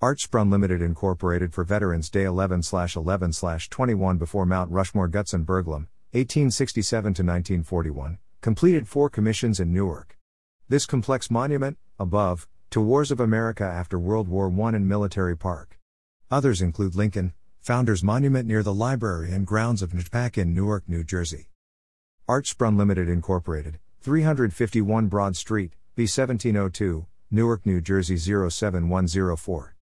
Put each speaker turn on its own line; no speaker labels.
Archsprung Limited Incorporated for Veterans Day 11 11 21 before Mount Rushmore Gutzon Borglum, 1867 1941, completed four commissions in Newark. This complex monument, above, to Wars of America after World War I in Military Park. Others include Lincoln, Founders Monument near the library and grounds of NJPAC in Newark, New Jersey. Archsprung Limited Incorporated, 351 Broad Street, B 1702, Newark, New Jersey 07104.